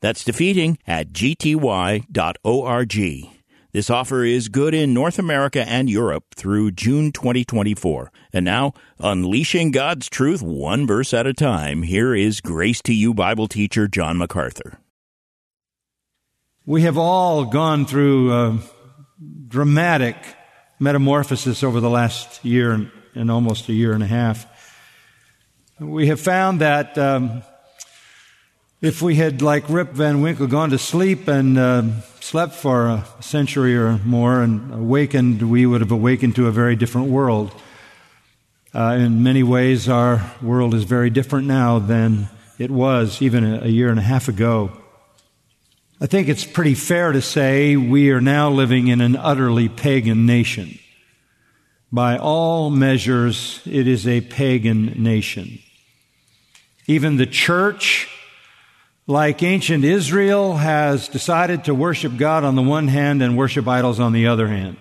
That's defeating at gty.org. This offer is good in North America and Europe through June 2024. And now, unleashing God's truth one verse at a time, here is Grace to You Bible teacher John MacArthur. We have all gone through a dramatic metamorphosis over the last year and almost a year and a half. We have found that um, if we had, like Rip Van Winkle, gone to sleep and uh, slept for a century or more and awakened, we would have awakened to a very different world. Uh, in many ways, our world is very different now than it was even a, a year and a half ago. I think it's pretty fair to say we are now living in an utterly pagan nation. By all measures, it is a pagan nation. Even the church like ancient Israel, has decided to worship God on the one hand and worship idols on the other hand,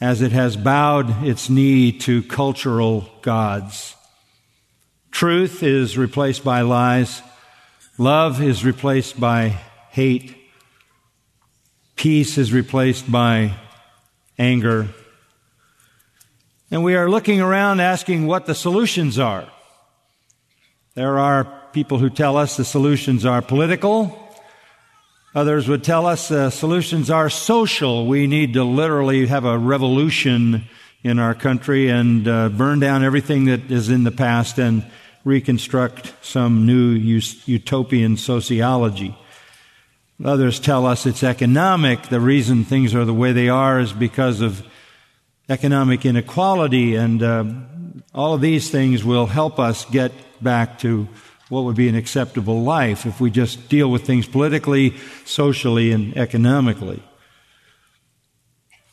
as it has bowed its knee to cultural gods. Truth is replaced by lies. Love is replaced by hate. Peace is replaced by anger. And we are looking around asking what the solutions are. There are people who tell us the solutions are political. Others would tell us the solutions are social. We need to literally have a revolution in our country and uh, burn down everything that is in the past and reconstruct some new utopian sociology. Others tell us it's economic. The reason things are the way they are is because of economic inequality, and uh, all of these things will help us get back to what would be an acceptable life if we just deal with things politically, socially, and economically.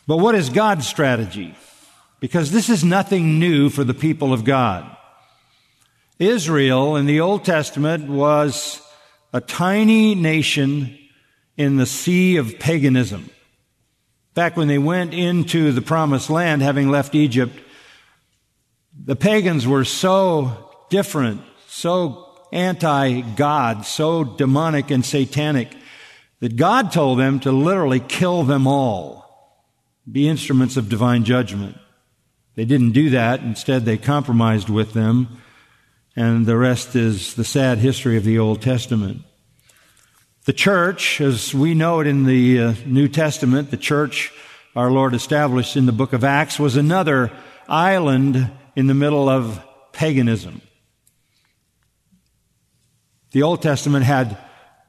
But what is God's strategy? Because this is nothing new for the people of God. Israel in the Old Testament was a tiny nation in the sea of paganism. Back when they went into the promised land, having left Egypt, the pagans were so different, so anti God, so demonic and satanic, that God told them to literally kill them all, be instruments of divine judgment. They didn't do that. Instead, they compromised with them. And the rest is the sad history of the Old Testament. The church, as we know it in the uh, New Testament, the church our Lord established in the book of Acts was another island in the middle of paganism. The Old Testament had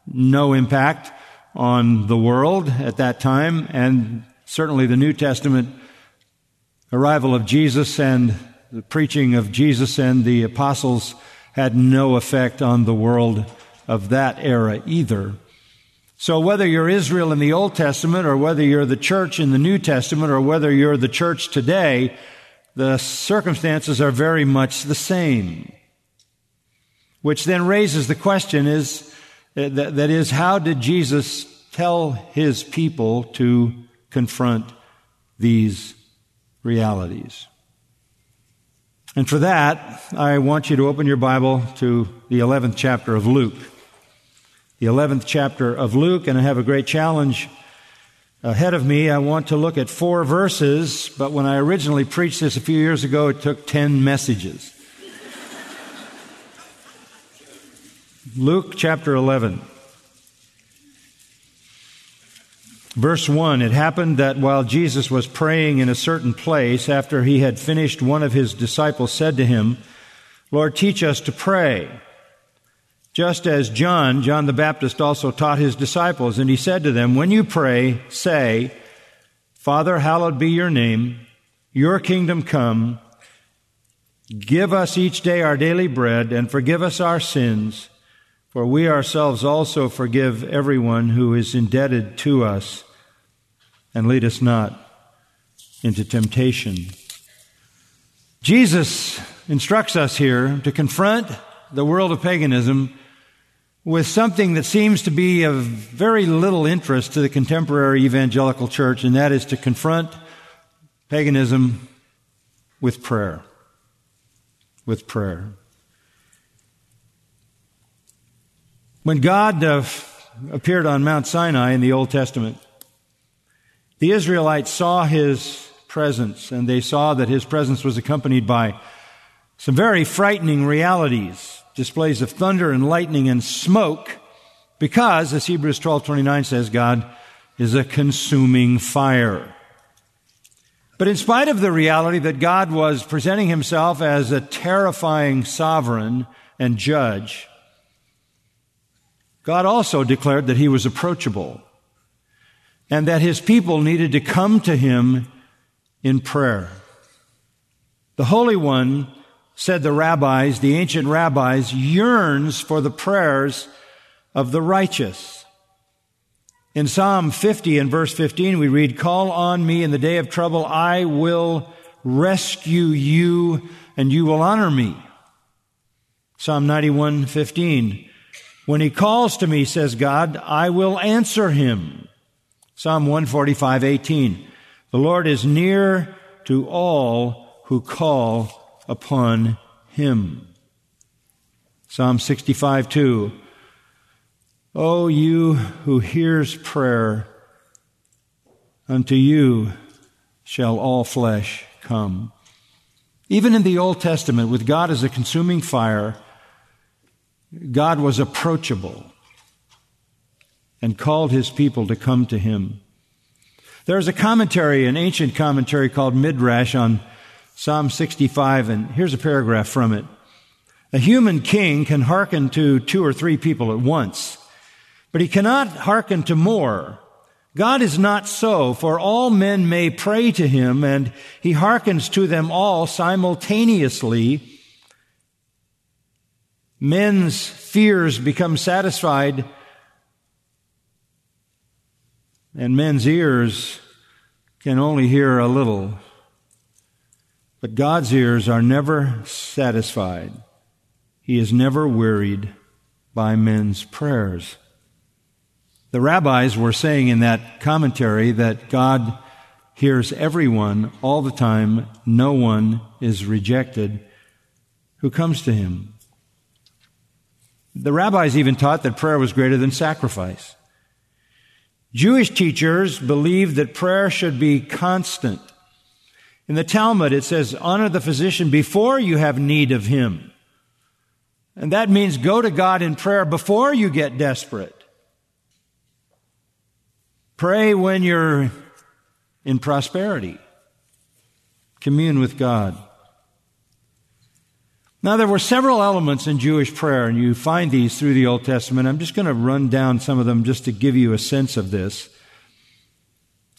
no impact on the world at that time, and certainly the New Testament arrival of Jesus and the preaching of Jesus and the apostles had no effect on the world of that era either. So whether you're Israel in the Old Testament or whether you're the church in the New Testament or whether you're the church today, the circumstances are very much the same. Which then raises the question is, uh, that is, how did Jesus tell his people to confront these realities? And for that, I want you to open your Bible to the 11th chapter of Luke. The 11th chapter of Luke, and I have a great challenge ahead of me. I want to look at four verses, but when I originally preached this a few years ago, it took 10 messages. Luke chapter 11. Verse 1 It happened that while Jesus was praying in a certain place, after he had finished, one of his disciples said to him, Lord, teach us to pray. Just as John, John the Baptist, also taught his disciples. And he said to them, When you pray, say, Father, hallowed be your name, your kingdom come. Give us each day our daily bread, and forgive us our sins for we ourselves also forgive everyone who is indebted to us. and lead us not into temptation. Jesus instructs us here to confront the world of paganism with something that seems to be of very little interest to the contemporary evangelical church, and that is to confront paganism with prayer. With prayer. When God uh, appeared on Mount Sinai in the Old Testament, the Israelites saw his presence and they saw that his presence was accompanied by some very frightening realities, displays of thunder and lightning and smoke, because, as Hebrews 12:29 says, God is a consuming fire. But in spite of the reality that God was presenting himself as a terrifying sovereign and judge, God also declared that he was approachable and that his people needed to come to him in prayer. The Holy One, said the rabbis, the ancient rabbis, yearns for the prayers of the righteous. In Psalm 50 and verse 15, we read, Call on me in the day of trouble, I will rescue you and you will honor me. Psalm 91, 15, when he calls to me, says God, I will answer him. Psalm 145, 18. The Lord is near to all who call upon him. Psalm 65, 2. O you who hears prayer, unto you shall all flesh come. Even in the Old Testament, with God as a consuming fire, God was approachable and called his people to come to him. There's a commentary, an ancient commentary called Midrash on Psalm 65, and here's a paragraph from it. A human king can hearken to two or three people at once, but he cannot hearken to more. God is not so, for all men may pray to him, and he hearkens to them all simultaneously men's fears become satisfied and men's ears can only hear a little. But God's ears are never satisfied. He is never wearied by men's prayers. The rabbis were saying in that commentary that God hears everyone all the time. No one is rejected who comes to him. The rabbis even taught that prayer was greater than sacrifice. Jewish teachers believed that prayer should be constant. In the Talmud, it says, honor the physician before you have need of him. And that means go to God in prayer before you get desperate. Pray when you're in prosperity. Commune with God. Now, there were several elements in Jewish prayer, and you find these through the Old Testament. I'm just going to run down some of them just to give you a sense of this.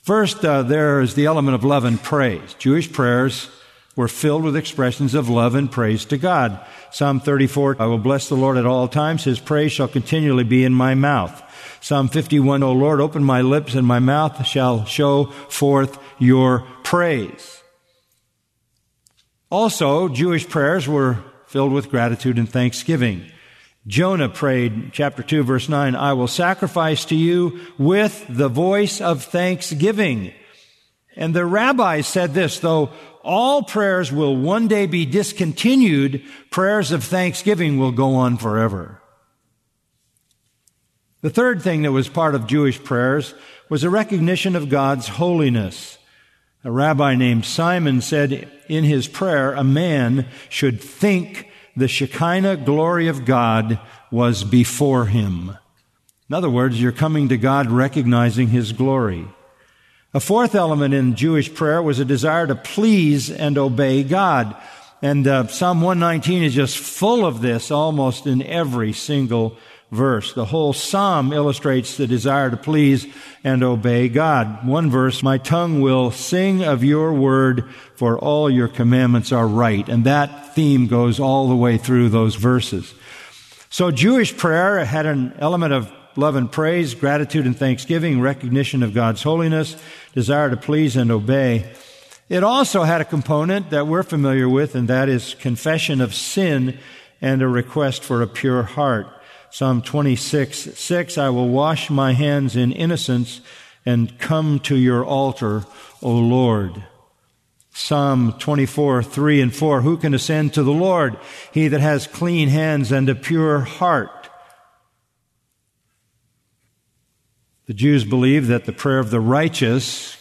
First, uh, there is the element of love and praise. Jewish prayers were filled with expressions of love and praise to God. Psalm 34, I will bless the Lord at all times. His praise shall continually be in my mouth. Psalm 51, O Lord, open my lips and my mouth shall show forth your praise. Also, Jewish prayers were filled with gratitude and thanksgiving. Jonah prayed, chapter 2, verse 9, I will sacrifice to you with the voice of thanksgiving. And the rabbis said this, though all prayers will one day be discontinued, prayers of thanksgiving will go on forever. The third thing that was part of Jewish prayers was a recognition of God's holiness. A rabbi named Simon said in his prayer, a man should think the Shekinah glory of God was before him. In other words, you're coming to God recognizing his glory. A fourth element in Jewish prayer was a desire to please and obey God. And uh, Psalm 119 is just full of this almost in every single verse. The whole psalm illustrates the desire to please and obey God. One verse, my tongue will sing of your word for all your commandments are right. And that theme goes all the way through those verses. So Jewish prayer had an element of love and praise, gratitude and thanksgiving, recognition of God's holiness, desire to please and obey. It also had a component that we're familiar with, and that is confession of sin and a request for a pure heart. Psalm 26, 6, I will wash my hands in innocence and come to your altar, O Lord. Psalm 24, 3 and 4, who can ascend to the Lord? He that has clean hands and a pure heart. The Jews believed that the prayer of the righteous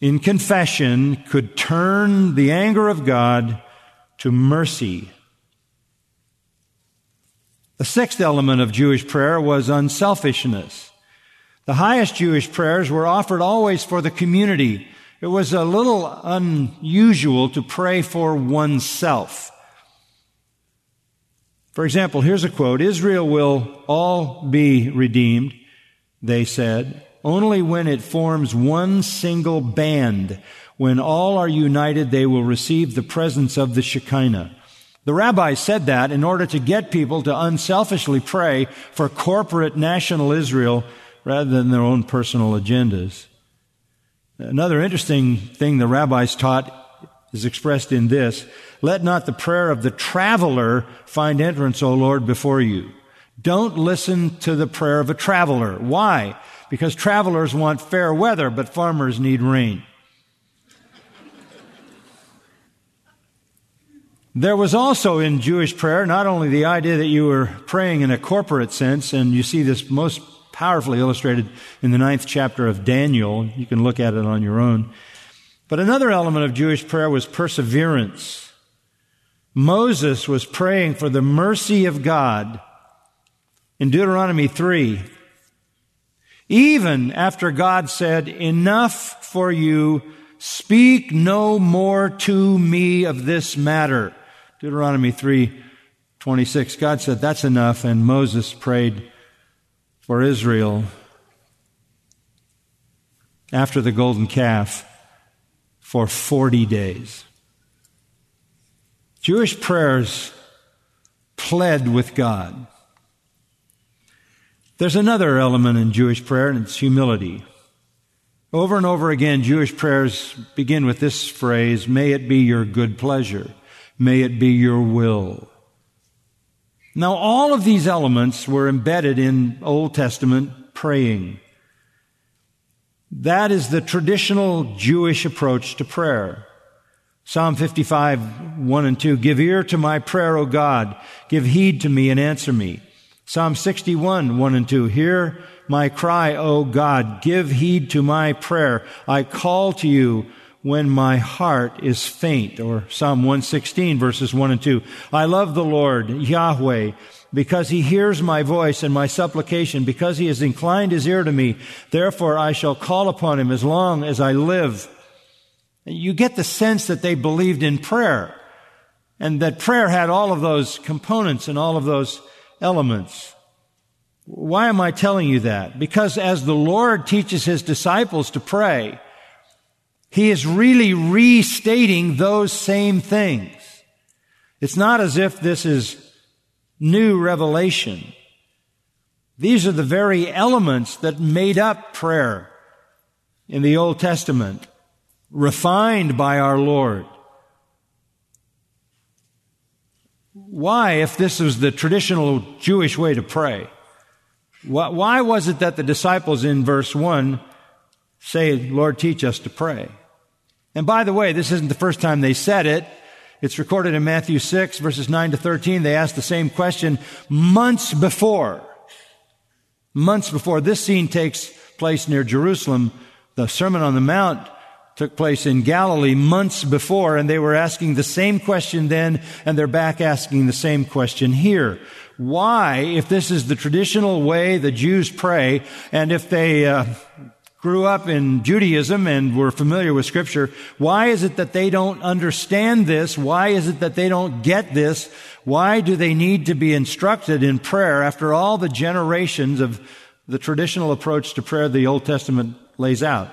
in confession could turn the anger of God to mercy. The sixth element of Jewish prayer was unselfishness. The highest Jewish prayers were offered always for the community. It was a little unusual to pray for oneself. For example, here's a quote Israel will all be redeemed, they said, only when it forms one single band. When all are united, they will receive the presence of the Shekinah. The rabbis said that in order to get people to unselfishly pray for corporate national Israel rather than their own personal agendas. Another interesting thing the rabbis taught is expressed in this Let not the prayer of the traveler find entrance, O Lord, before you. Don't listen to the prayer of a traveler. Why? Because travelers want fair weather, but farmers need rain. There was also in Jewish prayer not only the idea that you were praying in a corporate sense, and you see this most powerfully illustrated in the ninth chapter of Daniel. You can look at it on your own. But another element of Jewish prayer was perseverance. Moses was praying for the mercy of God in Deuteronomy 3. Even after God said, Enough for you, speak no more to me of this matter. Deuteronomy 3 26. God said, That's enough. And Moses prayed for Israel after the golden calf for 40 days. Jewish prayers pled with God. There's another element in Jewish prayer, and it's humility. Over and over again, Jewish prayers begin with this phrase, May it be your good pleasure. May it be your will. Now, all of these elements were embedded in Old Testament praying. That is the traditional Jewish approach to prayer. Psalm 55, 1 and 2. Give ear to my prayer, O God. Give heed to me and answer me. Psalm 61, 1 and 2. Hear my cry, O God. Give heed to my prayer. I call to you when my heart is faint, or Psalm 116 verses 1 and 2. I love the Lord, Yahweh, because he hears my voice and my supplication, because he has inclined his ear to me. Therefore I shall call upon him as long as I live. You get the sense that they believed in prayer, and that prayer had all of those components and all of those elements. Why am I telling you that? Because as the Lord teaches his disciples to pray, he is really restating those same things. It's not as if this is new revelation. These are the very elements that made up prayer in the Old Testament, refined by our Lord. Why, if this was the traditional Jewish way to pray, why was it that the disciples in verse 1 say, Lord, teach us to pray? And by the way, this isn't the first time they said it. It's recorded in Matthew 6 verses 9 to 13. They asked the same question months before. Months before this scene takes place near Jerusalem. The Sermon on the Mount took place in Galilee months before, and they were asking the same question then, and they're back asking the same question here. Why, if this is the traditional way the Jews pray, and if they uh, grew up in Judaism and were familiar with scripture, why is it that they don't understand this? Why is it that they don't get this? Why do they need to be instructed in prayer after all the generations of the traditional approach to prayer the Old Testament lays out?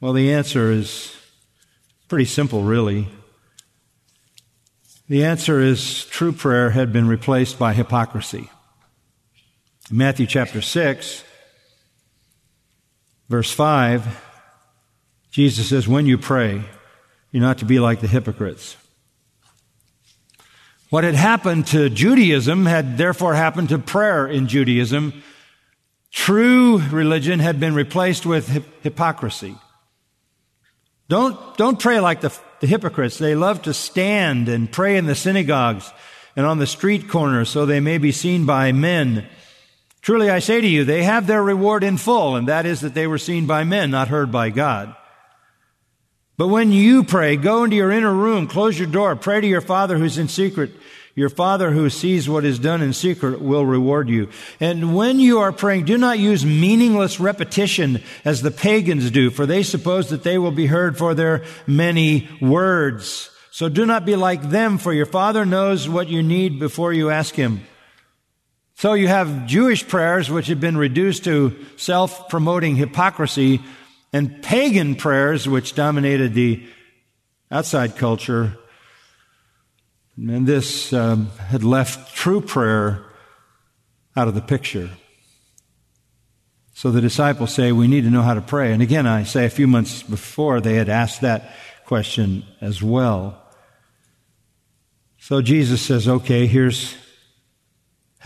Well, the answer is pretty simple, really. The answer is true prayer had been replaced by hypocrisy. In Matthew chapter 6, verse 5, Jesus says, When you pray, you're not to be like the hypocrites. What had happened to Judaism had therefore happened to prayer in Judaism. True religion had been replaced with hypocrisy. Don't, don't pray like the, the hypocrites. They love to stand and pray in the synagogues and on the street corners so they may be seen by men. Truly I say to you, they have their reward in full, and that is that they were seen by men, not heard by God. But when you pray, go into your inner room, close your door, pray to your Father who's in secret. Your Father who sees what is done in secret will reward you. And when you are praying, do not use meaningless repetition as the pagans do, for they suppose that they will be heard for their many words. So do not be like them, for your Father knows what you need before you ask Him. So you have Jewish prayers which have been reduced to self-promoting hypocrisy and pagan prayers which dominated the outside culture. And this um, had left true prayer out of the picture. So the disciples say, we need to know how to pray. And again, I say a few months before they had asked that question as well. So Jesus says, okay, here's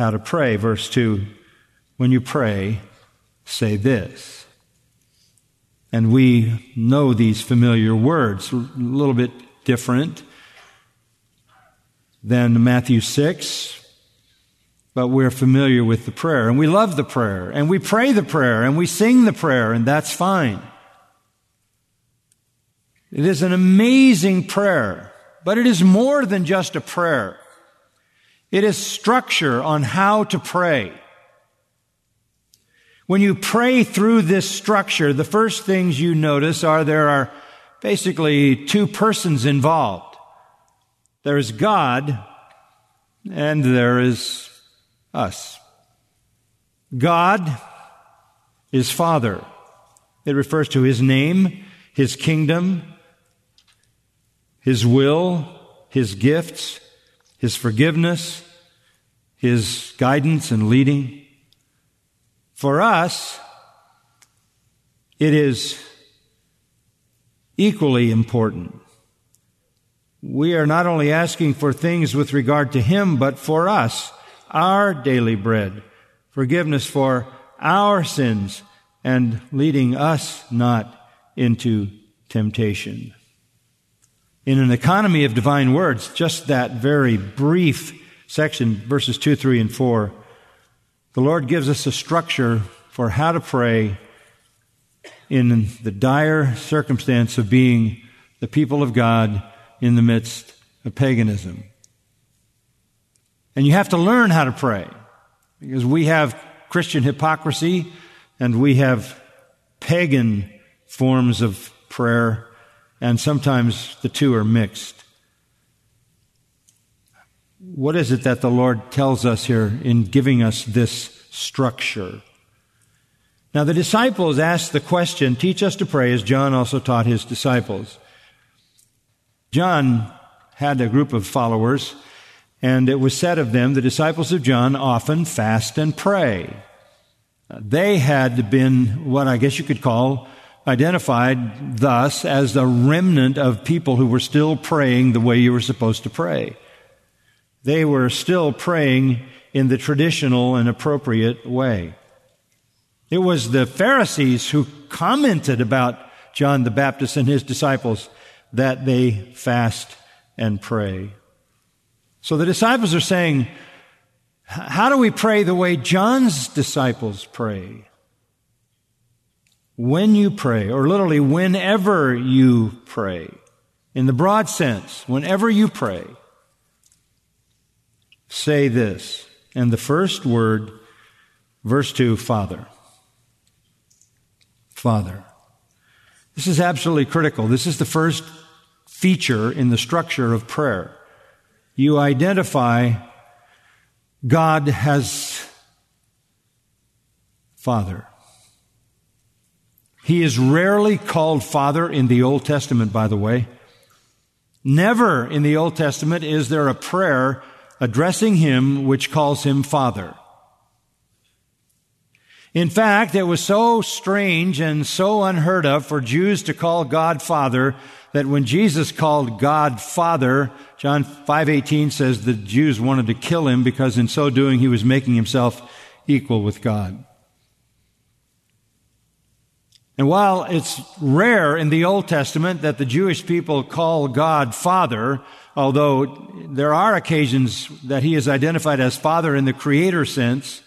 how to pray. Verse 2 When you pray, say this. And we know these familiar words, a little bit different than Matthew 6, but we're familiar with the prayer. And we love the prayer, and we pray the prayer, and we sing the prayer, and that's fine. It is an amazing prayer, but it is more than just a prayer. It is structure on how to pray. When you pray through this structure, the first things you notice are there are basically two persons involved. There is God and there is us. God is Father. It refers to His name, His kingdom, His will, His gifts, His forgiveness, His guidance and leading. For us, it is equally important. We are not only asking for things with regard to Him, but for us, our daily bread, forgiveness for our sins, and leading us not into temptation. In an economy of divine words, just that very brief section, verses 2, 3, and 4, the Lord gives us a structure for how to pray in the dire circumstance of being the people of God in the midst of paganism. And you have to learn how to pray because we have Christian hypocrisy and we have pagan forms of prayer, and sometimes the two are mixed. What is it that the Lord tells us here in giving us this structure? Now, the disciples asked the question, teach us to pray, as John also taught his disciples. John had a group of followers, and it was said of them, the disciples of John often fast and pray. They had been what I guess you could call identified thus as the remnant of people who were still praying the way you were supposed to pray. They were still praying in the traditional and appropriate way. It was the Pharisees who commented about John the Baptist and his disciples that they fast and pray. So the disciples are saying, how do we pray the way John's disciples pray? When you pray, or literally whenever you pray, in the broad sense, whenever you pray, say this. And the first word, verse 2, Father. Father. This is absolutely critical. This is the first feature in the structure of prayer. You identify God as Father. He is rarely called Father in the Old Testament, by the way. Never in the Old Testament is there a prayer addressing him which calls him Father. In fact, it was so strange and so unheard of for Jews to call God Father that when Jesus called God Father, John 5:18 says the Jews wanted to kill him because in so doing he was making himself equal with God. And while it's rare in the Old Testament that the Jewish people call God Father, although there are occasions that he is identified as Father in the creator sense,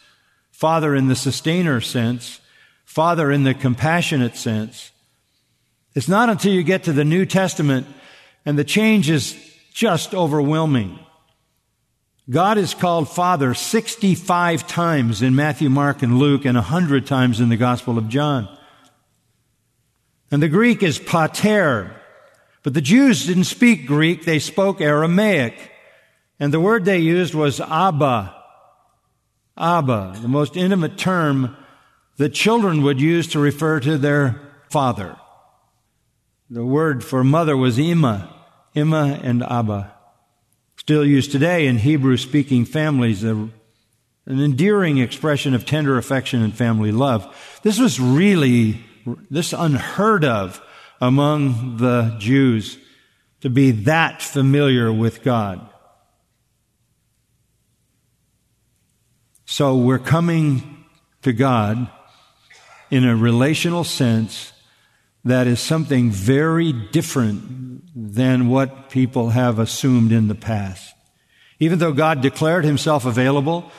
Father in the sustainer sense, Father in the compassionate sense, it's not until you get to the New Testament and the change is just overwhelming. God is called Father 65 times in Matthew, Mark, and Luke, and 100 times in the Gospel of John. And the Greek is pater. But the Jews didn't speak Greek, they spoke Aramaic. And the word they used was Abba. Abba, the most intimate term that children would use to refer to their father. The word for mother was Ima, Ima and Abba. Still used today in Hebrew speaking families, an endearing expression of tender affection and family love. This was really this unheard of among the Jews to be that familiar with God. So we're coming to God in a relational sense that is something very different than what people have assumed in the past. Even though God declared himself available,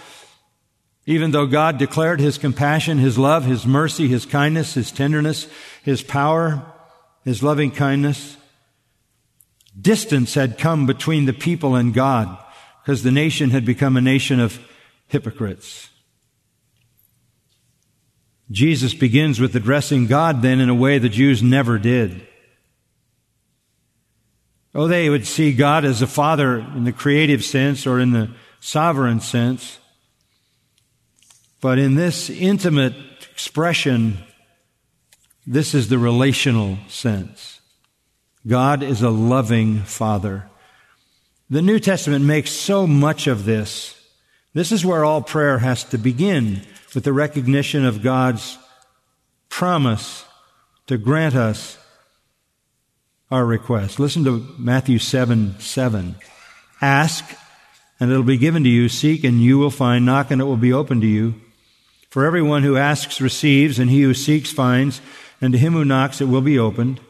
even though God declared His compassion, His love, His mercy, His kindness, His tenderness, His power, His loving kindness, distance had come between the people and God because the nation had become a nation of hypocrites. Jesus begins with addressing God then in a way the Jews never did. Oh, they would see God as a father in the creative sense or in the sovereign sense. But in this intimate expression, this is the relational sense. God is a loving Father. The New Testament makes so much of this. This is where all prayer has to begin with the recognition of God's promise to grant us our request. Listen to Matthew 7 7. Ask, and it'll be given to you. Seek, and you will find. Knock, and it will be open to you. For everyone who asks receives, and he who seeks finds, and to him who knocks it will be opened.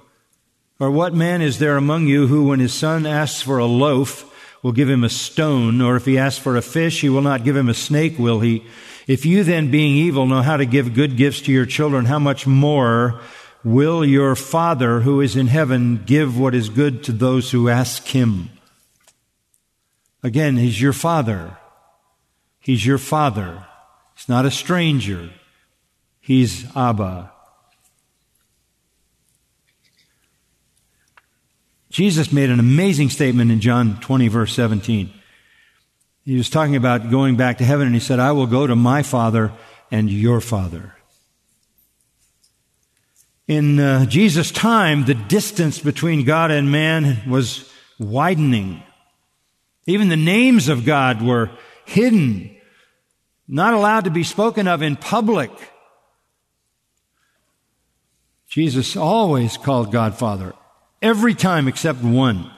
Or what man is there among you who, when his son asks for a loaf, will give him a stone? Or if he asks for a fish, he will not give him a snake, will he? If you then, being evil, know how to give good gifts to your children, how much more will your Father who is in heaven give what is good to those who ask him? Again, he's your Father. He's your Father. He's not a stranger. He's Abba. Jesus made an amazing statement in John 20, verse 17. He was talking about going back to heaven, and he said, I will go to my Father and your Father. In uh, Jesus' time, the distance between God and man was widening. Even the names of God were hidden not allowed to be spoken of in public. Jesus always called God Father, every time except one,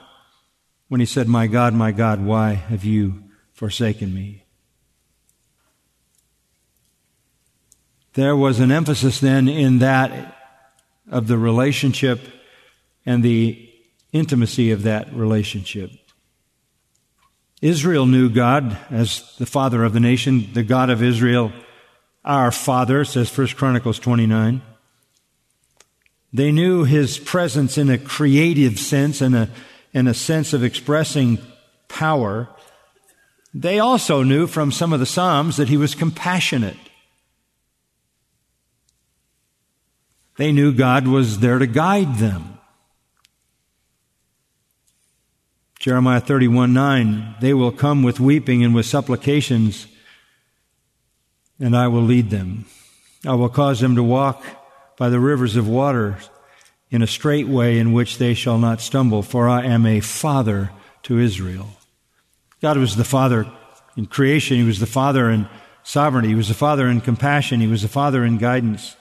when he said, My God, my God, why have you forsaken me? There was an emphasis then in that of the relationship and the intimacy of that relationship. Israel knew God as the father of the nation, the God of Israel, our father, says 1 Chronicles 29. They knew his presence in a creative sense and a, in a sense of expressing power. They also knew from some of the Psalms that he was compassionate. They knew God was there to guide them. Jeremiah 31 9, they will come with weeping and with supplications, and I will lead them. I will cause them to walk by the rivers of water in a straight way in which they shall not stumble, for I am a father to Israel. God was the father in creation, He was the father in sovereignty. He was the father in compassion. He was the father in guidance.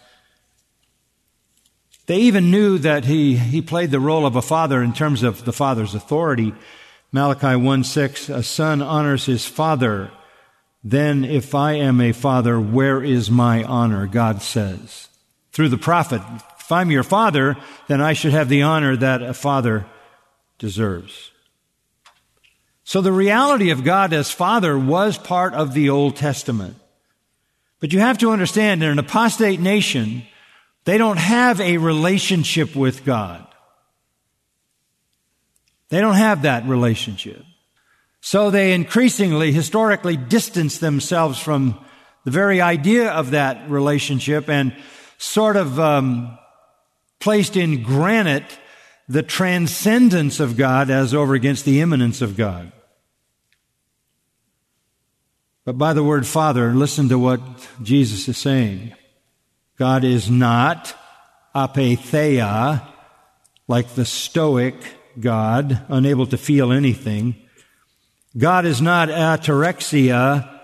They even knew that he, he played the role of a father in terms of the father's authority. Malachi 1 6, a son honors his father. Then if I am a father, where is my honor? God says. Through the prophet, if I'm your father, then I should have the honor that a father deserves. So the reality of God as Father was part of the Old Testament. But you have to understand in an apostate nation, they don't have a relationship with God. They don't have that relationship. So they increasingly, historically distance themselves from the very idea of that relationship and sort of um, placed in granite the transcendence of God as over against the immanence of God. But by the word Father, listen to what Jesus is saying. God is not apatheia, like the Stoic God, unable to feel anything. God is not ataraxia,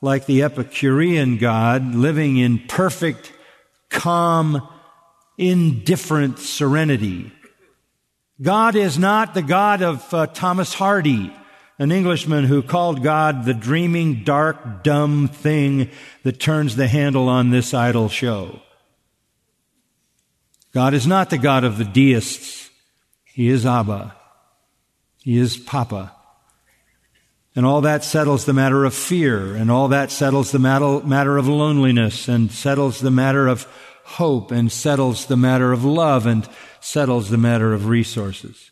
like the Epicurean God, living in perfect, calm, indifferent serenity. God is not the God of uh, Thomas Hardy, an Englishman who called God the dreaming, dark, dumb thing that turns the handle on this idle show. God is not the God of the deists. He is Abba. He is Papa. And all that settles the matter of fear, and all that settles the matter of loneliness, and settles the matter of hope, and settles the matter of love, and settles the matter of resources.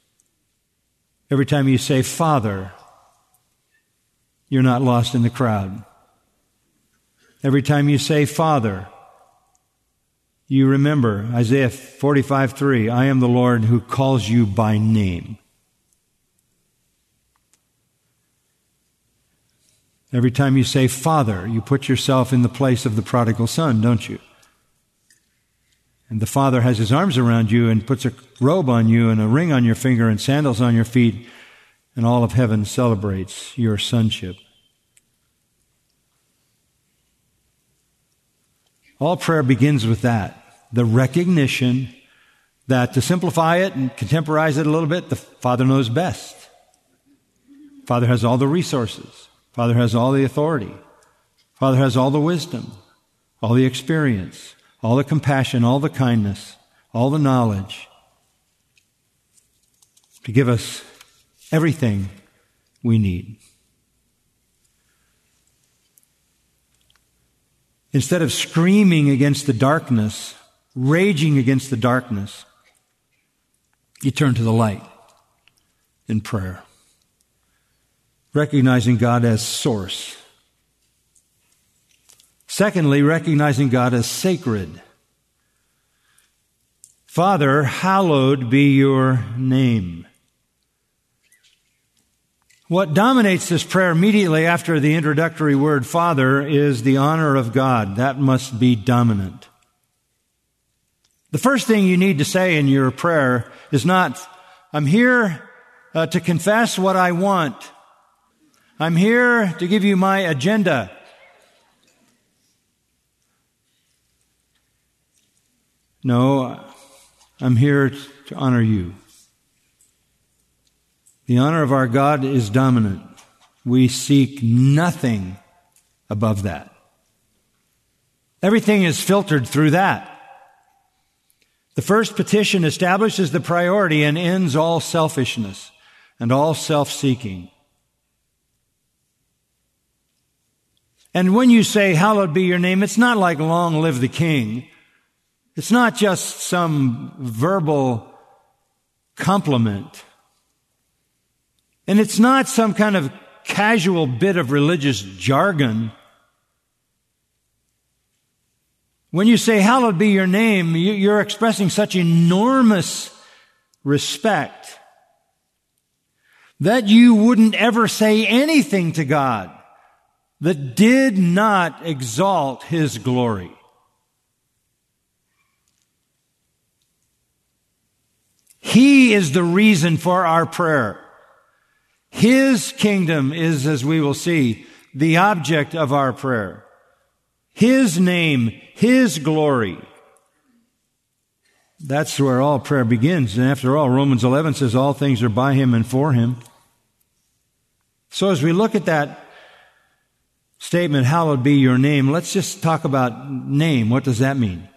Every time you say Father, you're not lost in the crowd. Every time you say Father, you remember Isaiah 45 3, I am the Lord who calls you by name. Every time you say Father, you put yourself in the place of the prodigal son, don't you? And the Father has his arms around you and puts a robe on you and a ring on your finger and sandals on your feet and all of heaven celebrates your sonship. All prayer begins with that the recognition that to simplify it and contemporize it a little bit, the Father knows best. Father has all the resources. Father has all the authority. Father has all the wisdom, all the experience, all the compassion, all the kindness, all the knowledge to give us everything we need. Instead of screaming against the darkness, raging against the darkness, you turn to the light in prayer, recognizing God as source. Secondly, recognizing God as sacred. Father, hallowed be your name. What dominates this prayer immediately after the introductory word Father is the honor of God. That must be dominant. The first thing you need to say in your prayer is not, I'm here uh, to confess what I want. I'm here to give you my agenda. No, I'm here to honor you. The honor of our God is dominant. We seek nothing above that. Everything is filtered through that. The first petition establishes the priority and ends all selfishness and all self-seeking. And when you say, hallowed be your name, it's not like long live the king. It's not just some verbal compliment. And it's not some kind of casual bit of religious jargon. When you say, hallowed be your name, you're expressing such enormous respect that you wouldn't ever say anything to God that did not exalt His glory. He is the reason for our prayer. His kingdom is, as we will see, the object of our prayer. His name, His glory. That's where all prayer begins. And after all, Romans 11 says all things are by Him and for Him. So as we look at that statement, hallowed be your name, let's just talk about name. What does that mean?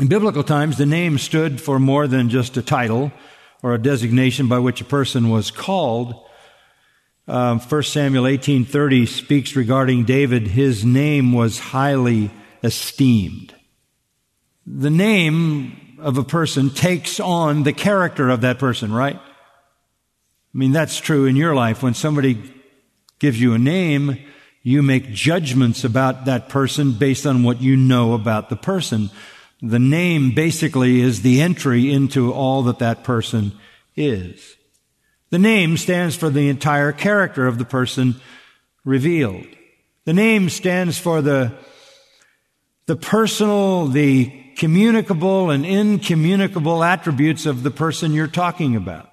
In biblical times, the name stood for more than just a title or a designation by which a person was called. Um, 1 Samuel 18:30 speaks regarding David. His name was highly esteemed. The name of a person takes on the character of that person, right? I mean, that's true in your life. When somebody gives you a name, you make judgments about that person based on what you know about the person. The name basically is the entry into all that that person is. The name stands for the entire character of the person revealed. The name stands for the, the personal, the communicable and incommunicable attributes of the person you're talking about.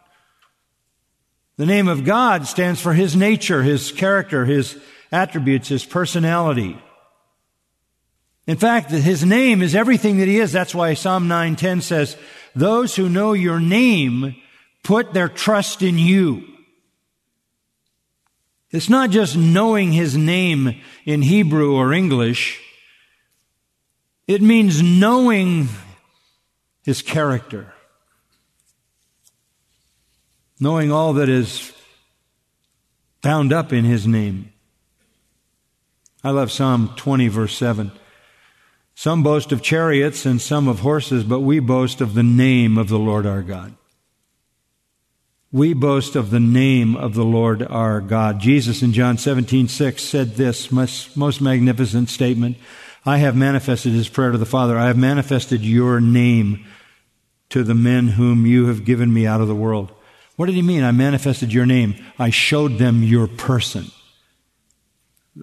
The name of God stands for His nature, His character, His attributes, His personality. In fact, His name is everything that He is. That's why Psalm 910 says, those who know your name put their trust in you. It's not just knowing His name in Hebrew or English. It means knowing His character. Knowing all that is bound up in His name. I love Psalm 20 verse 7. Some boast of chariots and some of horses, but we boast of the name of the Lord our God. We boast of the name of the Lord our God. Jesus in John 17, 6 said this most, most magnificent statement. I have manifested his prayer to the Father. I have manifested your name to the men whom you have given me out of the world. What did he mean? I manifested your name. I showed them your person.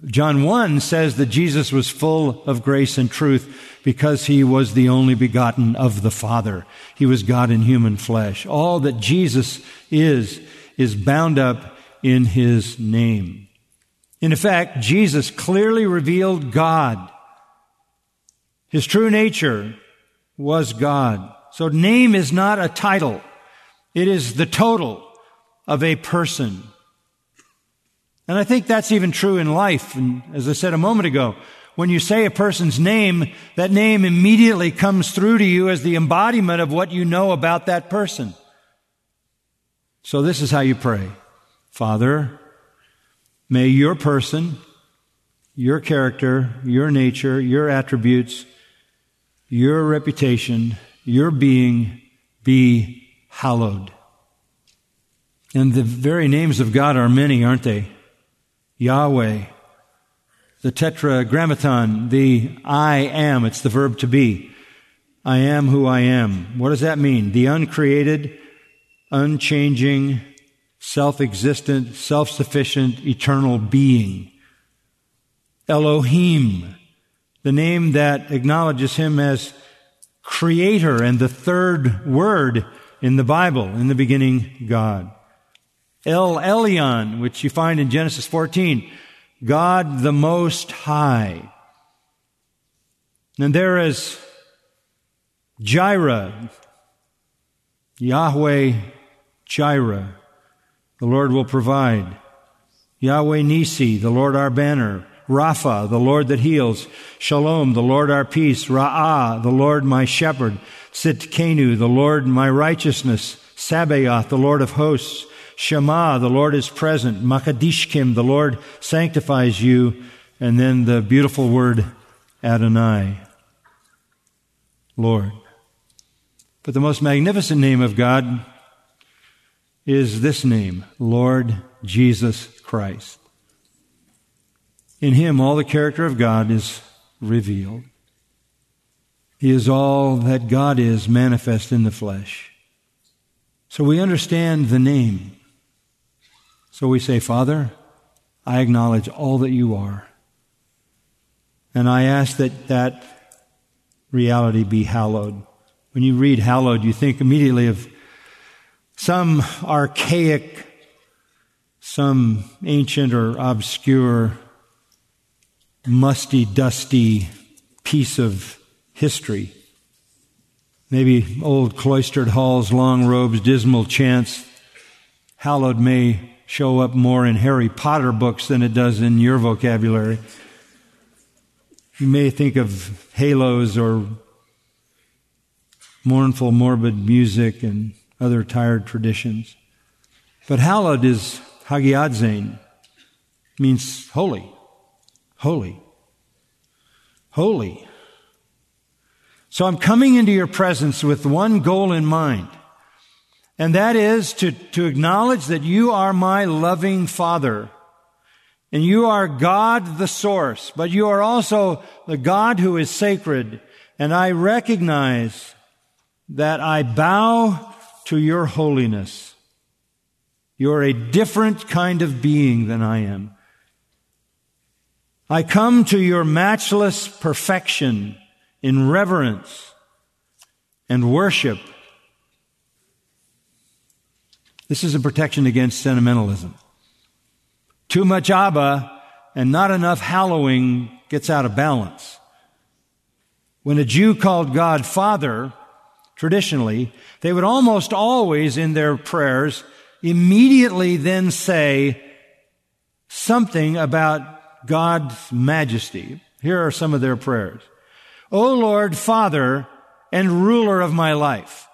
John 1 says that Jesus was full of grace and truth because he was the only begotten of the Father. He was God in human flesh. All that Jesus is, is bound up in his name. In effect, Jesus clearly revealed God. His true nature was God. So name is not a title. It is the total of a person. And I think that's even true in life. And as I said a moment ago, when you say a person's name, that name immediately comes through to you as the embodiment of what you know about that person. So this is how you pray. Father, may your person, your character, your nature, your attributes, your reputation, your being be hallowed. And the very names of God are many, aren't they? Yahweh, the tetragrammaton, the I am, it's the verb to be. I am who I am. What does that mean? The uncreated, unchanging, self-existent, self-sufficient, eternal being. Elohim, the name that acknowledges him as creator and the third word in the Bible, in the beginning, God. El Elyon, which you find in Genesis 14, God the Most High. And there is Jireh, Yahweh Jireh, the Lord will provide. Yahweh Nisi, the Lord our banner. Rapha, the Lord that heals. Shalom, the Lord our peace. Ra'ah, the Lord my shepherd. Tsidkenu, the Lord my righteousness. Sabaoth, the Lord of hosts. Shammah, the Lord is present. Mekoddishkem, the Lord sanctifies you. And then the beautiful word Adonai, Lord. But the most magnificent name of God is this name, Lord Jesus Christ. In Him, all the character of God is revealed. He is all that God is manifest in the flesh. So we understand the name. So we say, Father, I acknowledge all that you are. And I ask that that reality be hallowed. When you read hallowed, you think immediately of some archaic, some ancient or obscure musty, dusty piece of history. Maybe old cloistered halls, long robes, dismal chants. Hallowed may show up more in Harry Potter books than it does in your vocabulary. You may think of halos or mournful, morbid music and other tired traditions. But hallowed is hagiazein, means holy, holy, holy. So I'm coming into your presence with one goal in mind, and that is to, to acknowledge that you are my loving Father. And you are God the source, but you are also the God who is sacred. And I recognize that I bow to your holiness. You're a different kind of being than I am. I come to your matchless perfection in reverence and worship. This is a protection against sentimentalism. Too much Abba and not enough hallowing gets out of balance. When a Jew called God Father, traditionally, they would almost always in their prayers immediately then say something about God's majesty. Here are some of their prayers. O Lord, Father and ruler of my life.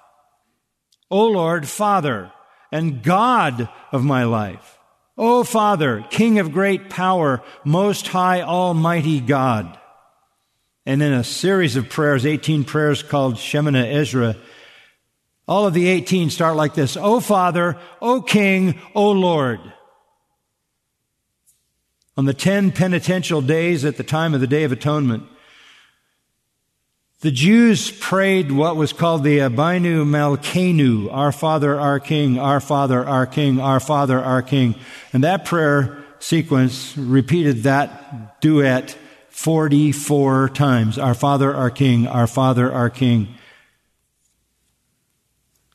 O Lord, Father and God of my life. O Father, King of great power, most high, almighty God. And in a series of prayers, 18 prayers called Shemoneh Esreh, all of the 18 start like this. O Father, O King, O Lord. On the 10 penitential days at the time of the Day of Atonement, the Jews prayed what was called the Abinu Malkeinu, Our Father, Our King, Our Father, Our King, Our Father, Our King. And that prayer sequence repeated that duet 44 times. Our Father, Our King, Our Father, Our King.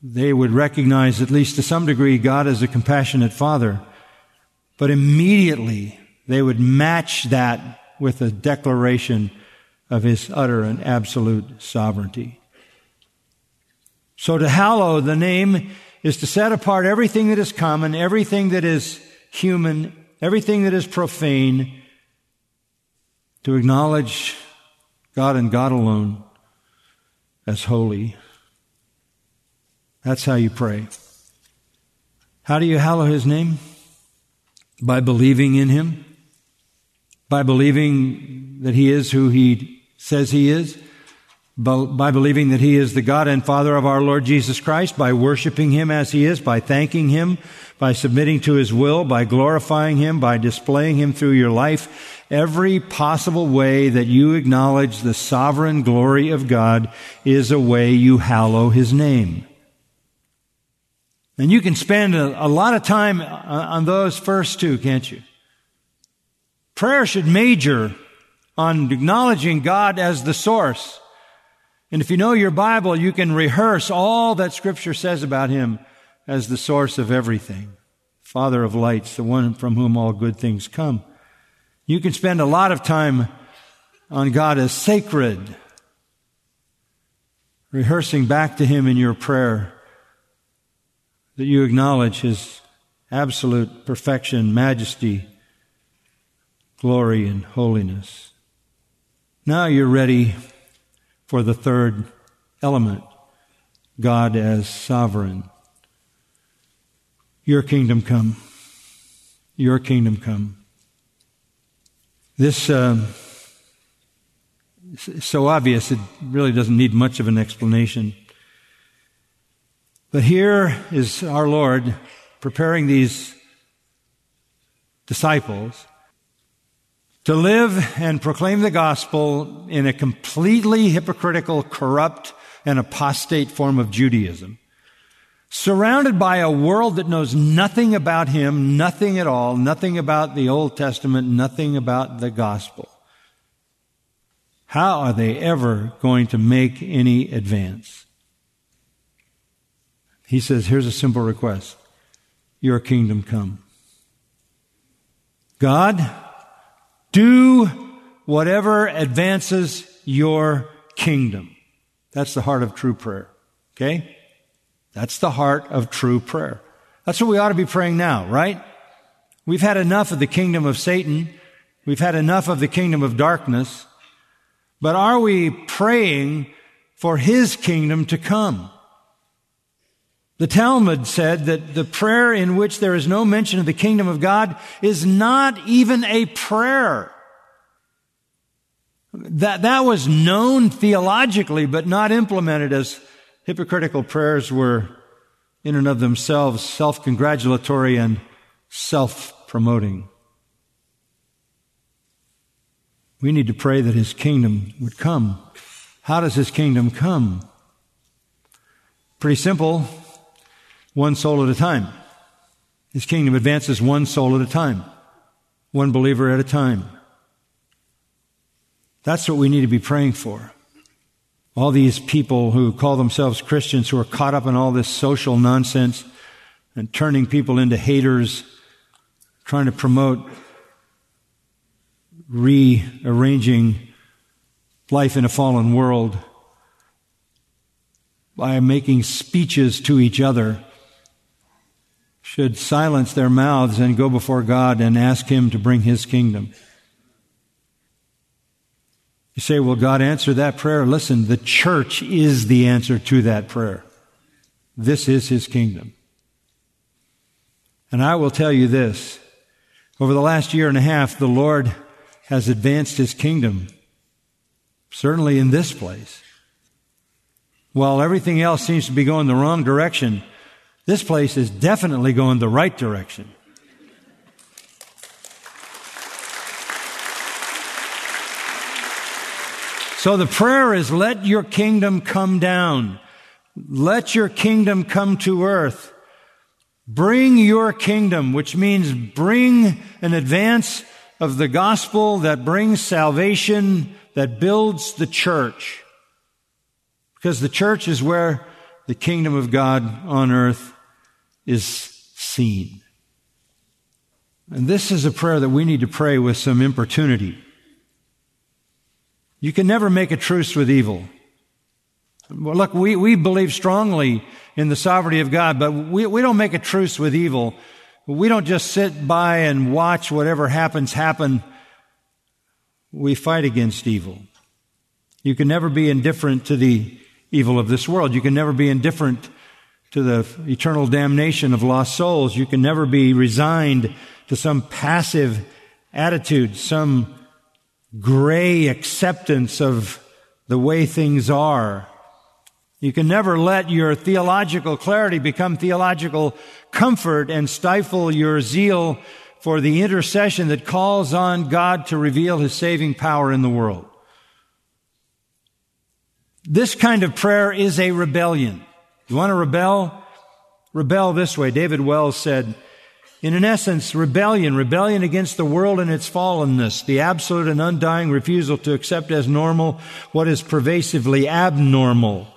They would recognize, at least to some degree, God as a compassionate Father. But immediately they would match that with a declaration of his utter and absolute sovereignty. So to hallow the name is to set apart everything that is common, everything that is human, everything that is profane, to acknowledge God and God alone as holy. That's how you pray. How do you hallow his name? By believing in him, by believing that he is who he says he is, by believing that he is the God and Father of our Lord Jesus Christ, by worshiping him as he is, by thanking him, by submitting to his will, by glorifying him, by displaying him through your life, every possible way that you acknowledge the sovereign glory of God is a way you hallow his name. And you can spend a, a lot of time uh, on those first two, can't you? Prayer should major on acknowledging God as the source. And if you know your Bible, you can rehearse all that Scripture says about Him as the source of everything. Father of lights, the one from whom all good things come. You can spend a lot of time on God as sacred, rehearsing back to Him in your prayer that you acknowledge His absolute perfection, majesty, glory, and holiness. Now you're ready for the third element God as sovereign. Your kingdom come. Your kingdom come. This uh, is so obvious, it really doesn't need much of an explanation. But here is our Lord preparing these disciples to live and proclaim the gospel in a completely hypocritical, corrupt, and apostate form of Judaism. Surrounded by a world that knows nothing about him, nothing at all, nothing about the Old Testament, nothing about the gospel. How are they ever going to make any advance? He says, here's a simple request. Your kingdom come. God, do whatever advances your kingdom. That's the heart of true prayer. Okay? That's the heart of true prayer. That's what we ought to be praying now, right? We've had enough of the kingdom of Satan. We've had enough of the kingdom of darkness. But are we praying for his kingdom to come? The Talmud said that the prayer in which there is no mention of the kingdom of God is not even a prayer. That, that was known theologically, but not implemented as hypocritical prayers were in and of themselves self-congratulatory and self-promoting. We need to pray that His kingdom would come. How does His kingdom come? Pretty simple. One soul at a time. His kingdom advances one soul at a time. One believer at a time. That's what we need to be praying for. All these people who call themselves Christians who are caught up in all this social nonsense and turning people into haters, trying to promote rearranging life in a fallen world by making speeches to each other should silence their mouths and go before God and ask Him to bring His kingdom. You say, will God answer that prayer? Listen, the church is the answer to that prayer. This is His kingdom. And I will tell you this. Over the last year and a half, the Lord has advanced His kingdom. Certainly in this place. While everything else seems to be going the wrong direction, this place is definitely going the right direction. So the prayer is, let your kingdom come down. Let your kingdom come to earth. Bring your kingdom, which means bring an advance of the gospel that brings salvation, that builds the church. Because the church is where the kingdom of God on earth is seen. And this is a prayer that we need to pray with some importunity. You can never make a truce with evil. Well, look, we, we believe strongly in the sovereignty of God, but we, we don't make a truce with evil. We don't just sit by and watch whatever happens happen. We fight against evil. You can never be indifferent to the evil of this world. You can never be indifferent to the eternal damnation of lost souls. You can never be resigned to some passive attitude, some gray acceptance of the way things are. You can never let your theological clarity become theological comfort and stifle your zeal for the intercession that calls on God to reveal His saving power in the world. This kind of prayer is a rebellion. You want to rebel? Rebel this way. David Wells said, in an essence, rebellion, rebellion against the world and its fallenness, the absolute and undying refusal to accept as normal what is pervasively abnormal.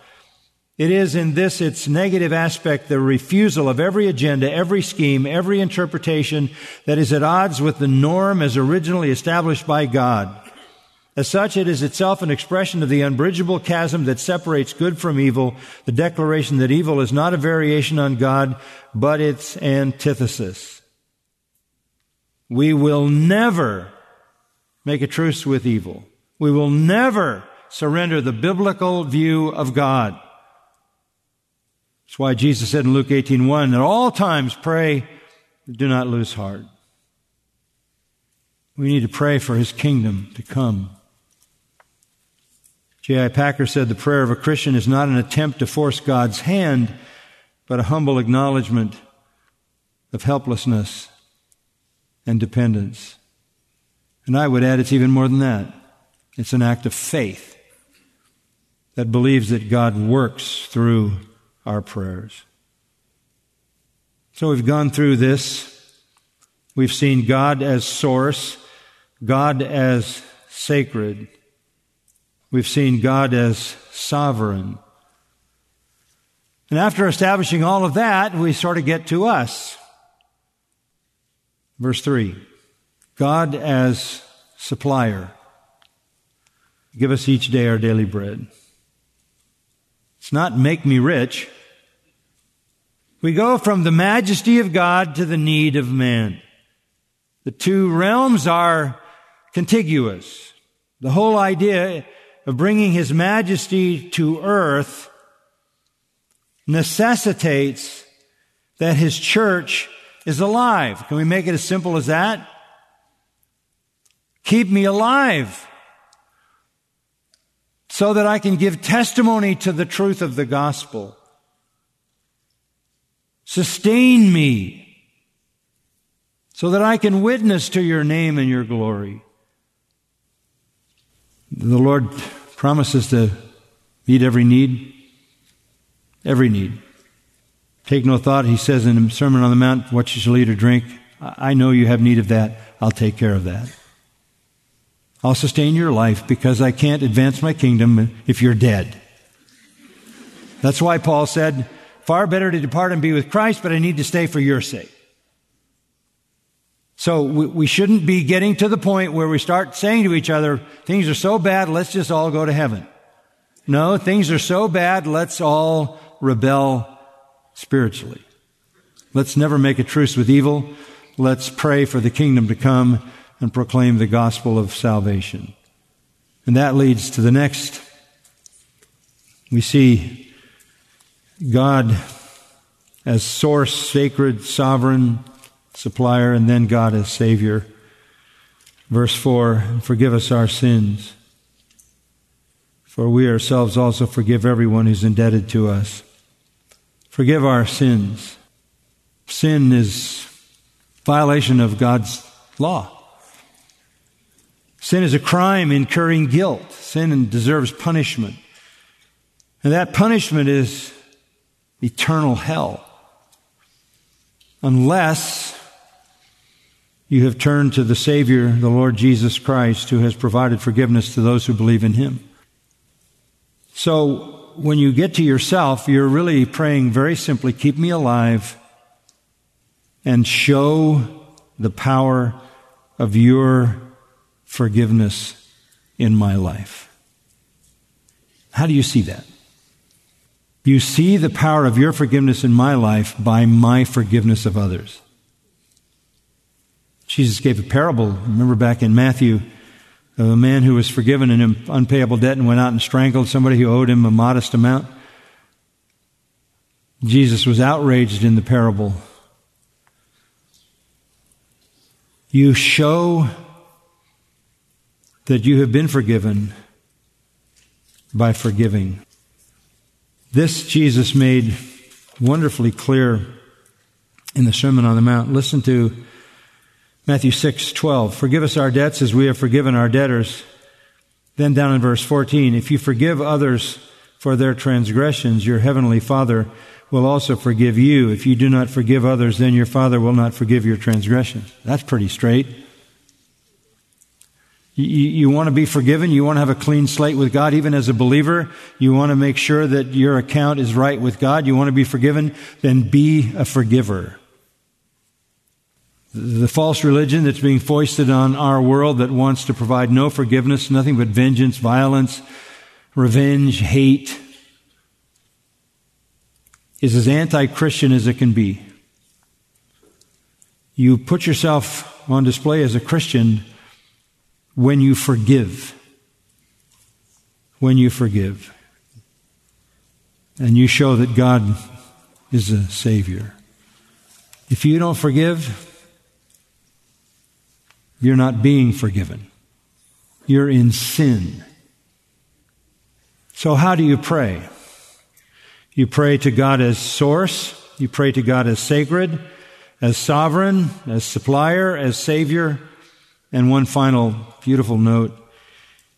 It is in this its negative aspect the refusal of every agenda, every scheme, every interpretation that is at odds with the norm as originally established by God. As such, it is itself an expression of the unbridgeable chasm that separates good from evil, the declaration that evil is not a variation on God, but its antithesis. We will never make a truce with evil. We will never surrender the biblical view of God. That's why Jesus said in Luke 18:1, at all times pray, do not lose heart. We need to pray for his kingdom to come. J.I. Packer said the prayer of a Christian is not an attempt to force God's hand, but a humble acknowledgement of helplessness and dependence. And I would add it's even more than that. It's an act of faith that believes that God works through our prayers. So we've gone through this. We've seen God as source, God as sacred. We've seen God as sovereign. And after establishing all of that, we sort of get to us. Verse 3 God as supplier. Give us each day our daily bread. It's not make me rich. We go from the majesty of God to the need of man. The two realms are contiguous. The whole idea of bringing His majesty to earth necessitates that His church is alive. Can we make it as simple as that? Keep me alive so that I can give testimony to the truth of the gospel. Sustain me so that I can witness to your name and your glory. The Lord promises to meet every need, every need. Take no thought, he says in the Sermon on the Mount, what you shall eat or drink. I know you have need of that. I'll take care of that. I'll sustain your life because I can't advance my kingdom if you're dead. That's why Paul said, Far better to depart and be with Christ, but I need to stay for your sake. So we, we shouldn't be getting to the point where we start saying to each other, things are so bad, let's just all go to heaven. No, things are so bad, let's all rebel spiritually. Let's never make a truce with evil. Let's pray for the kingdom to come and proclaim the gospel of salvation. And that leads to the next. We see God as source, sacred, sovereign, supplier, and then God as Savior. Verse 4 Forgive us our sins, for we ourselves also forgive everyone who's indebted to us. Forgive our sins. Sin is violation of God's law. Sin is a crime incurring guilt. Sin deserves punishment. And that punishment is eternal hell. Unless you have turned to the Savior, the Lord Jesus Christ, who has provided forgiveness to those who believe in Him. So, when you get to yourself, you're really praying very simply, keep me alive and show the power of your forgiveness in my life. How do you see that? You see the power of your forgiveness in my life by my forgiveness of others. Jesus gave a parable, remember back in Matthew, of a man who was forgiven an unpayable debt and went out and strangled somebody who owed him a modest amount. Jesus was outraged in the parable. You show that you have been forgiven by forgiving. This Jesus made wonderfully clear in the Sermon on the Mount. Listen to Matthew 6 12. Forgive us our debts as we have forgiven our debtors. Then down in verse 14, if you forgive others for their transgressions, your heavenly Father will also forgive you. If you do not forgive others, then your Father will not forgive your transgressions. That's pretty straight. You, you, want to be forgiven. You want to have a clean slate with God, even as a believer. You want to make sure that your account is right with God. You want to be forgiven. Then be a forgiver. The false religion that's being foisted on our world that wants to provide no forgiveness, nothing but vengeance, violence, revenge, hate, is as anti Christian as it can be. You put yourself on display as a Christian when you forgive. When you forgive. And you show that God is a Savior. If you don't forgive, you're not being forgiven. You're in sin. So, how do you pray? You pray to God as source, you pray to God as sacred, as sovereign, as supplier, as Savior, and one final beautiful note.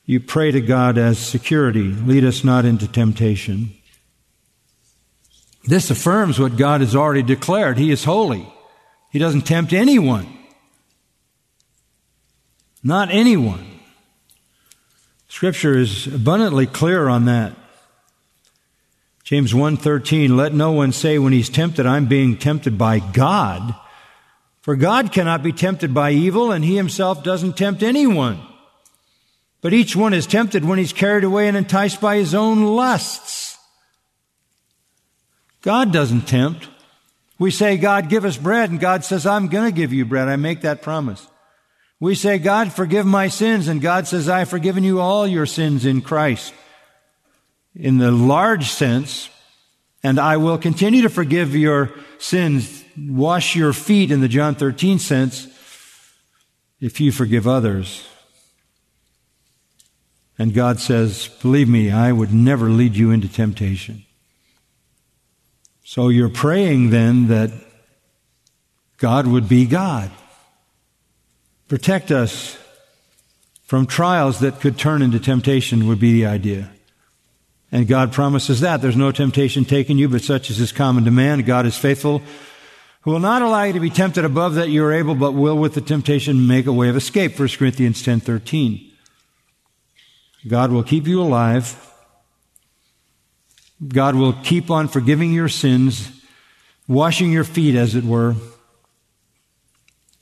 You pray to God as security. Lead us not into temptation. This affirms what God has already declared. He is holy. He doesn't tempt anyone. Not anyone. Scripture is abundantly clear on that. James 1:13 Let no one say when he's tempted I'm being tempted by God for God cannot be tempted by evil, and he himself doesn't tempt anyone. But each one is tempted when he's carried away and enticed by his own lusts. God doesn't tempt. We say, God, give us bread, and God says, I'm going to give you bread. I make that promise. We say, God, forgive my sins, and God says, I have forgiven you all your sins in Christ. In the large sense, and I will continue to forgive your sins, wash your feet in the John 13 sense, if you forgive others. And God says, believe me, I would never lead you into temptation. So you're praying then that God would be God. Protect us from trials that could turn into temptation would be the idea. And God promises that. There's no temptation taken you, but such as is common to man. God is faithful, who will not allow you to be tempted above that you are able, but will with the temptation make a way of escape. 1 Corinthians 10 13. God will keep you alive. God will keep on forgiving your sins, washing your feet, as it were,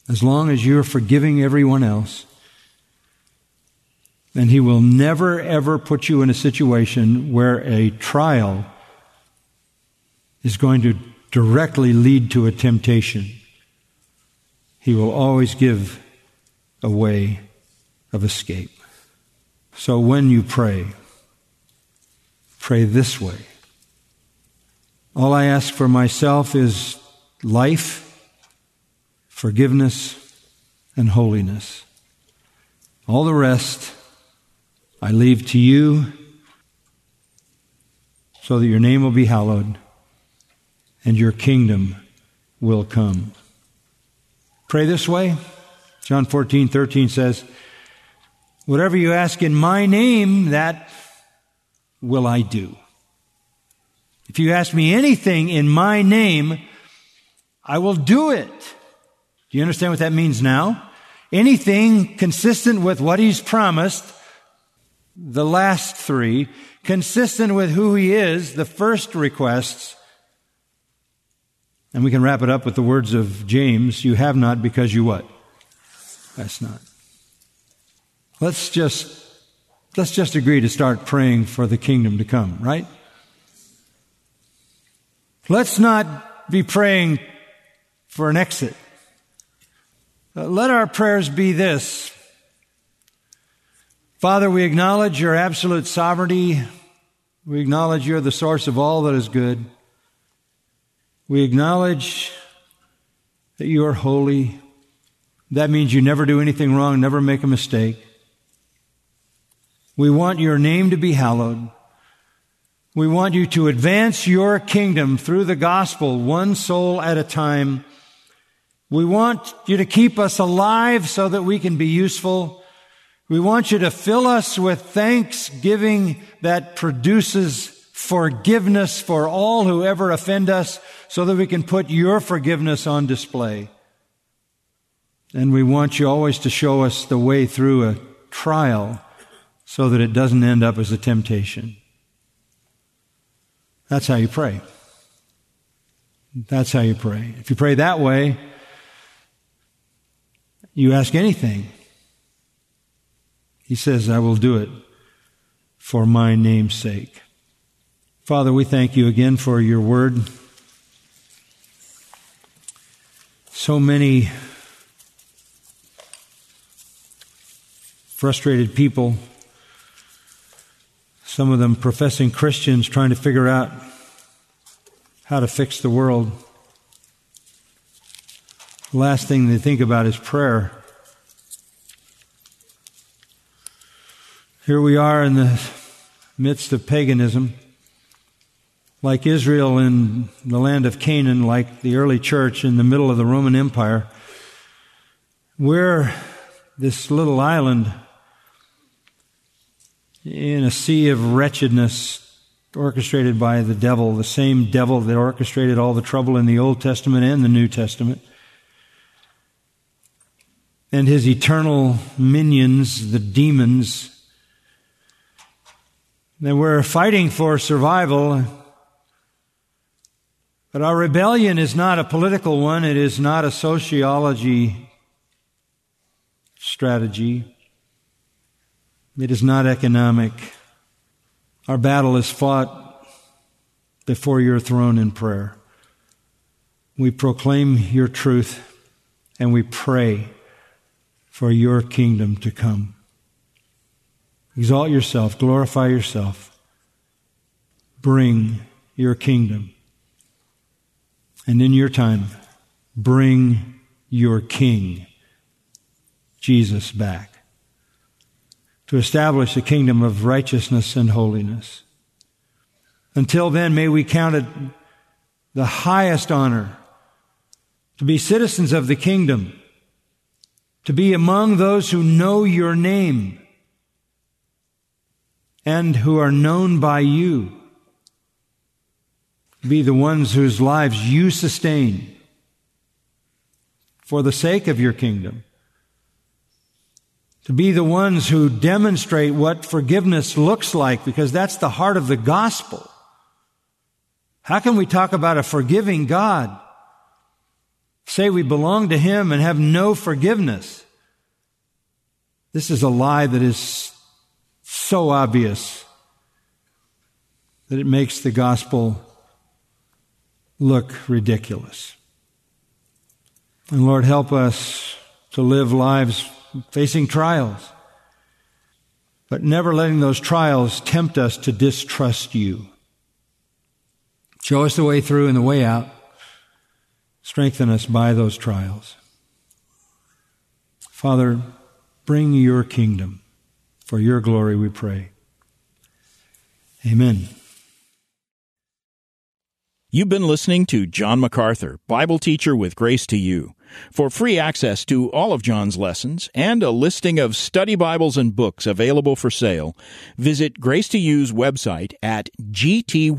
as long as you're forgiving everyone else. then He will never, ever put you in a situation where a trial is going to directly lead to a temptation. He will always give a way of escape. So when you pray, pray this way. All I ask for myself is life, forgiveness, and holiness. All the rest I leave to you so that your name will be hallowed and your kingdom will come. Pray this way. John 14, 13 says, Whatever you ask in my name, that will I do. If you ask me anything in my name, I will do it. Do you understand what that means now? Anything consistent with what he's promised, the last three, consistent with who he is, the first requests, and we can wrap it up with the words of James, you have not because you what? That's not. Let's just, let's just agree to start praying for the kingdom to come, right? Let's not be praying for an exit. Uh, let our prayers be this. Father, we acknowledge your absolute sovereignty. We acknowledge you're the source of all that is good. We acknowledge that you are holy. That means you never do anything wrong, never make a mistake. We want your name to be hallowed. We want you to advance your kingdom through the gospel, one soul at a time. We want you to keep us alive so that we can be useful. We want you to fill us with thanksgiving that produces forgiveness for all who ever offend us so that we can put your forgiveness on display. And we want you always to show us the way through a trial so that it doesn't end up as a temptation. That's how you pray. That's how you pray. If you pray that way, you ask anything. He says, I will do it for my name's sake. Father, we thank you again for your word. So many frustrated people some of them professing Christians trying to figure out how to fix the world. The last thing they think about is prayer. Here we are in the midst of paganism, like Israel in the land of Canaan, like the early church in the middle of the Roman Empire. We're this little island in a sea of wretchedness orchestrated by the devil, the same devil that orchestrated all the trouble in the Old Testament and the New Testament. And his eternal minions, the demons, that we're fighting for survival. But our rebellion is not a political one. It is not a sociology strategy. It is not economic. Our battle is fought before your throne in prayer. We proclaim your truth and we pray for your kingdom to come. Exalt yourself, glorify yourself, bring your kingdom. And in your time, bring your king, Jesus, back to establish a kingdom of righteousness and holiness. Until then, may we count it the highest honor to be citizens of the kingdom, to be among those who know your name and who are known by you, be the ones whose lives you sustain for the sake of your kingdom, to be the ones who demonstrate what forgiveness looks like, because that's the heart of the gospel. How can we talk about a forgiving God? Say we belong to Him and have no forgiveness. This is a lie that is so obvious that it makes the gospel look ridiculous. And Lord, help us to live lives facing trials, but never letting those trials tempt us to distrust you. Show us the way through and the way out. Strengthen us by those trials. Father, bring your kingdom. For your glory we pray. Amen. You've been listening to John MacArthur, Bible teacher with Grace to You. For free access to all of John's lessons and a listing of study Bibles and books available for sale, visit Grace to You's website at gty.org.